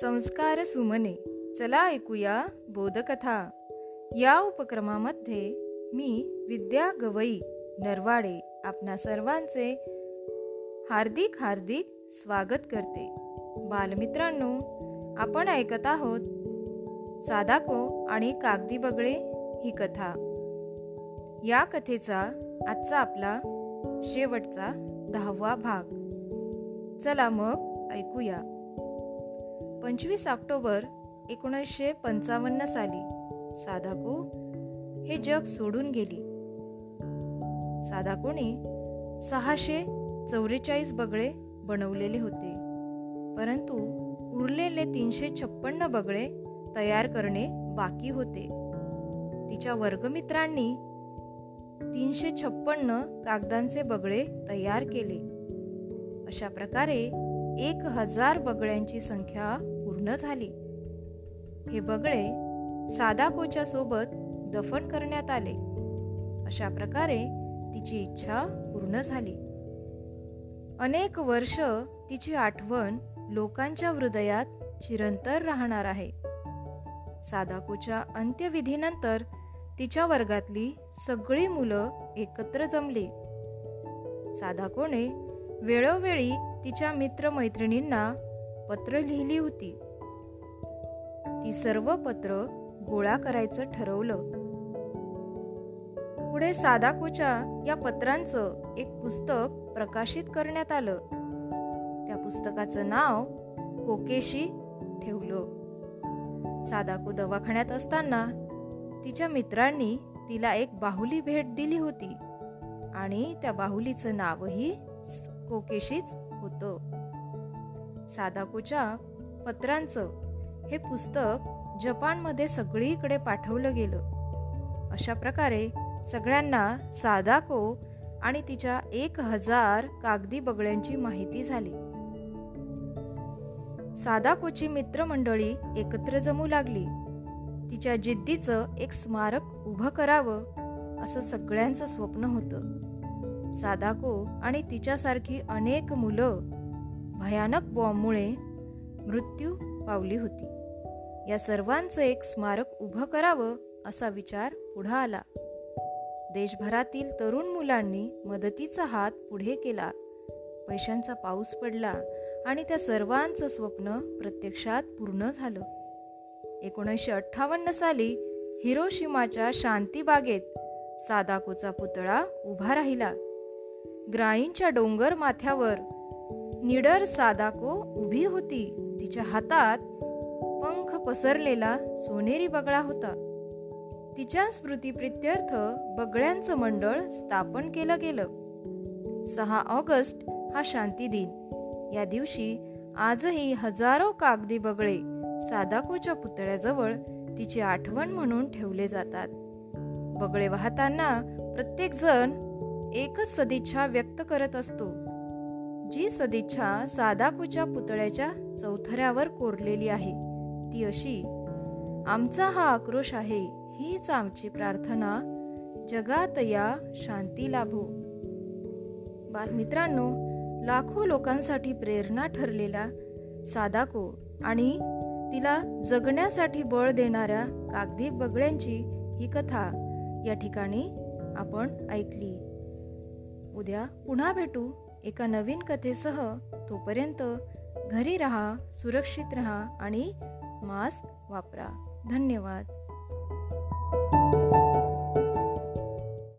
संस्कार सुमने. चला ऐकूया बोधकथा. या उपक्रमामध्ये मी विद्या गवई नरवाडे आपणा सर्वांचे हार्दिक हार्दिक स्वागत करते. बालमित्रांनो आपण ऐकत आहोत सादाको आणि कागदी बगळे ही कथा. या कथेचा आजचा आपला शेवटचा दहावा भाग. चला मग ऐकूया. पंचवीस ऑक्टोबर एकोणीसशे पंचावन्न साली साधाको हे जग सोडून गेली. साधाकोने सहाशे चौवेचाळीस बगळे बनवलेले होते. परंतु उरलेले तीनशे छप्पन्न बगळे तयार करणे बाकी होते. तिच्या वर्गमित्रांनी तीनशे छप्पन्न कागदांचे बगळे तयार केले. अशा प्रकारे एक हजार बगळ्यांची संख्या पूर्ण झाली. हे बगळे सादाकोच्या सोबत दफन करण्यात आले. अशा प्रकारे तिची इच्छा पूर्ण झाली. अनेक वर्ष तिची आठवण लोकांच्या हृदयात चिरंतर राहणार आहे. सादाकोच्या अंत्यविधीनंतर तिच्या वर्गातली सगळी मुलं एकत्र जमली. सादाकोने वेळोवेळी तिच्या मित्रमैत्रिणींना पत्र लिहिली होती. ती सर्व पत्र गोळा करायचं ठरवलं. पुढे सादाकोच्या या पत्रांचं एक पुस्तक प्रकाशित करण्यात आलं. त्या पुस्तकाचं नाव कोकेशी ठेवलं. सादाको दवाखान्यात असताना तिच्या मित्रांनी तिला एक बाहुली भेट दिली होती आणि त्या बाहुलीचं नावही कोकेशीच होतं. सादाकोच्या पत्रांचं हे पुस्तक जपानमध्ये सगळीकडे पाठवलं गेलं. अशा प्रकारे सगळ्यांना सादाको आणि तिच्या एक हजार कागदी बगळ्यांची माहिती झाली. सादाकोची मित्रमंडळी एकत्र जमू लागली. तिच्या जिद्दीचं एक स्मारक उभं करावं असं सगळ्यांचं स्वप्न होतं. सादाको आणि तिच्यासारखी अनेक मुलं भयानक बॉम्बमुळे मृत्यू पावली होती. या सर्वांचं एक स्मारक उभं करावं असा विचार पुढं आला. देशभरातील तरुण मुलांनी मदतीचा हात पुढे केला. पैशांचा पाऊस पडला आणि त्या सर्वांचं स्वप्न प्रत्यक्षात पूर्ण झालं. एकोणीसशे अठ्ठावन्न साली हिरोशिमाच्या शांतीबागेत सादाकोचा पुतळा उभा राहिला. ग्राईंच्या डोंगर माथ्यावर. निडर सादाको उभी होती. तिच्या हातात पंख पसरलेला सोनेरी बगळा होता. तिच्या स्मृतीप्रित्यर्थ बगळ्यांचं मंडळ स्थापन केलं गेलं. सहा ऑगस्ट हा शांती दिन. या दिवशी आजही हजारो कागदी बगळे सादाकोच्या पुतळ्याजवळ तिची आठवण म्हणून ठेवले जातात. बगळे वाहताना प्रत्येक जण एकच सदिच्छा व्यक्त करत असतो. जी सदिच्छा सादाकूच्या पुतळ्याच्या चौथऱ्यावर कोरलेली आहे ती अशी आमचा हा आक्रोश आहे हीच आमची प्रार्थना जगात या शांती लाभो. बालमित्रांनो लाखो लोकांसाठी प्रेरणा ठरलेला सादाको आणि तिला जगण्यासाठी बळ देणाऱ्या कागदी बगळ्यांची ही कथा या ठिकाणी आपण ऐकली. उद्या पुन्हा भेटू एका नवीन कथेसह. तोपर्यंत घरी रहा सुरक्षित रहा आणि मास्क वापरा. धन्यवाद.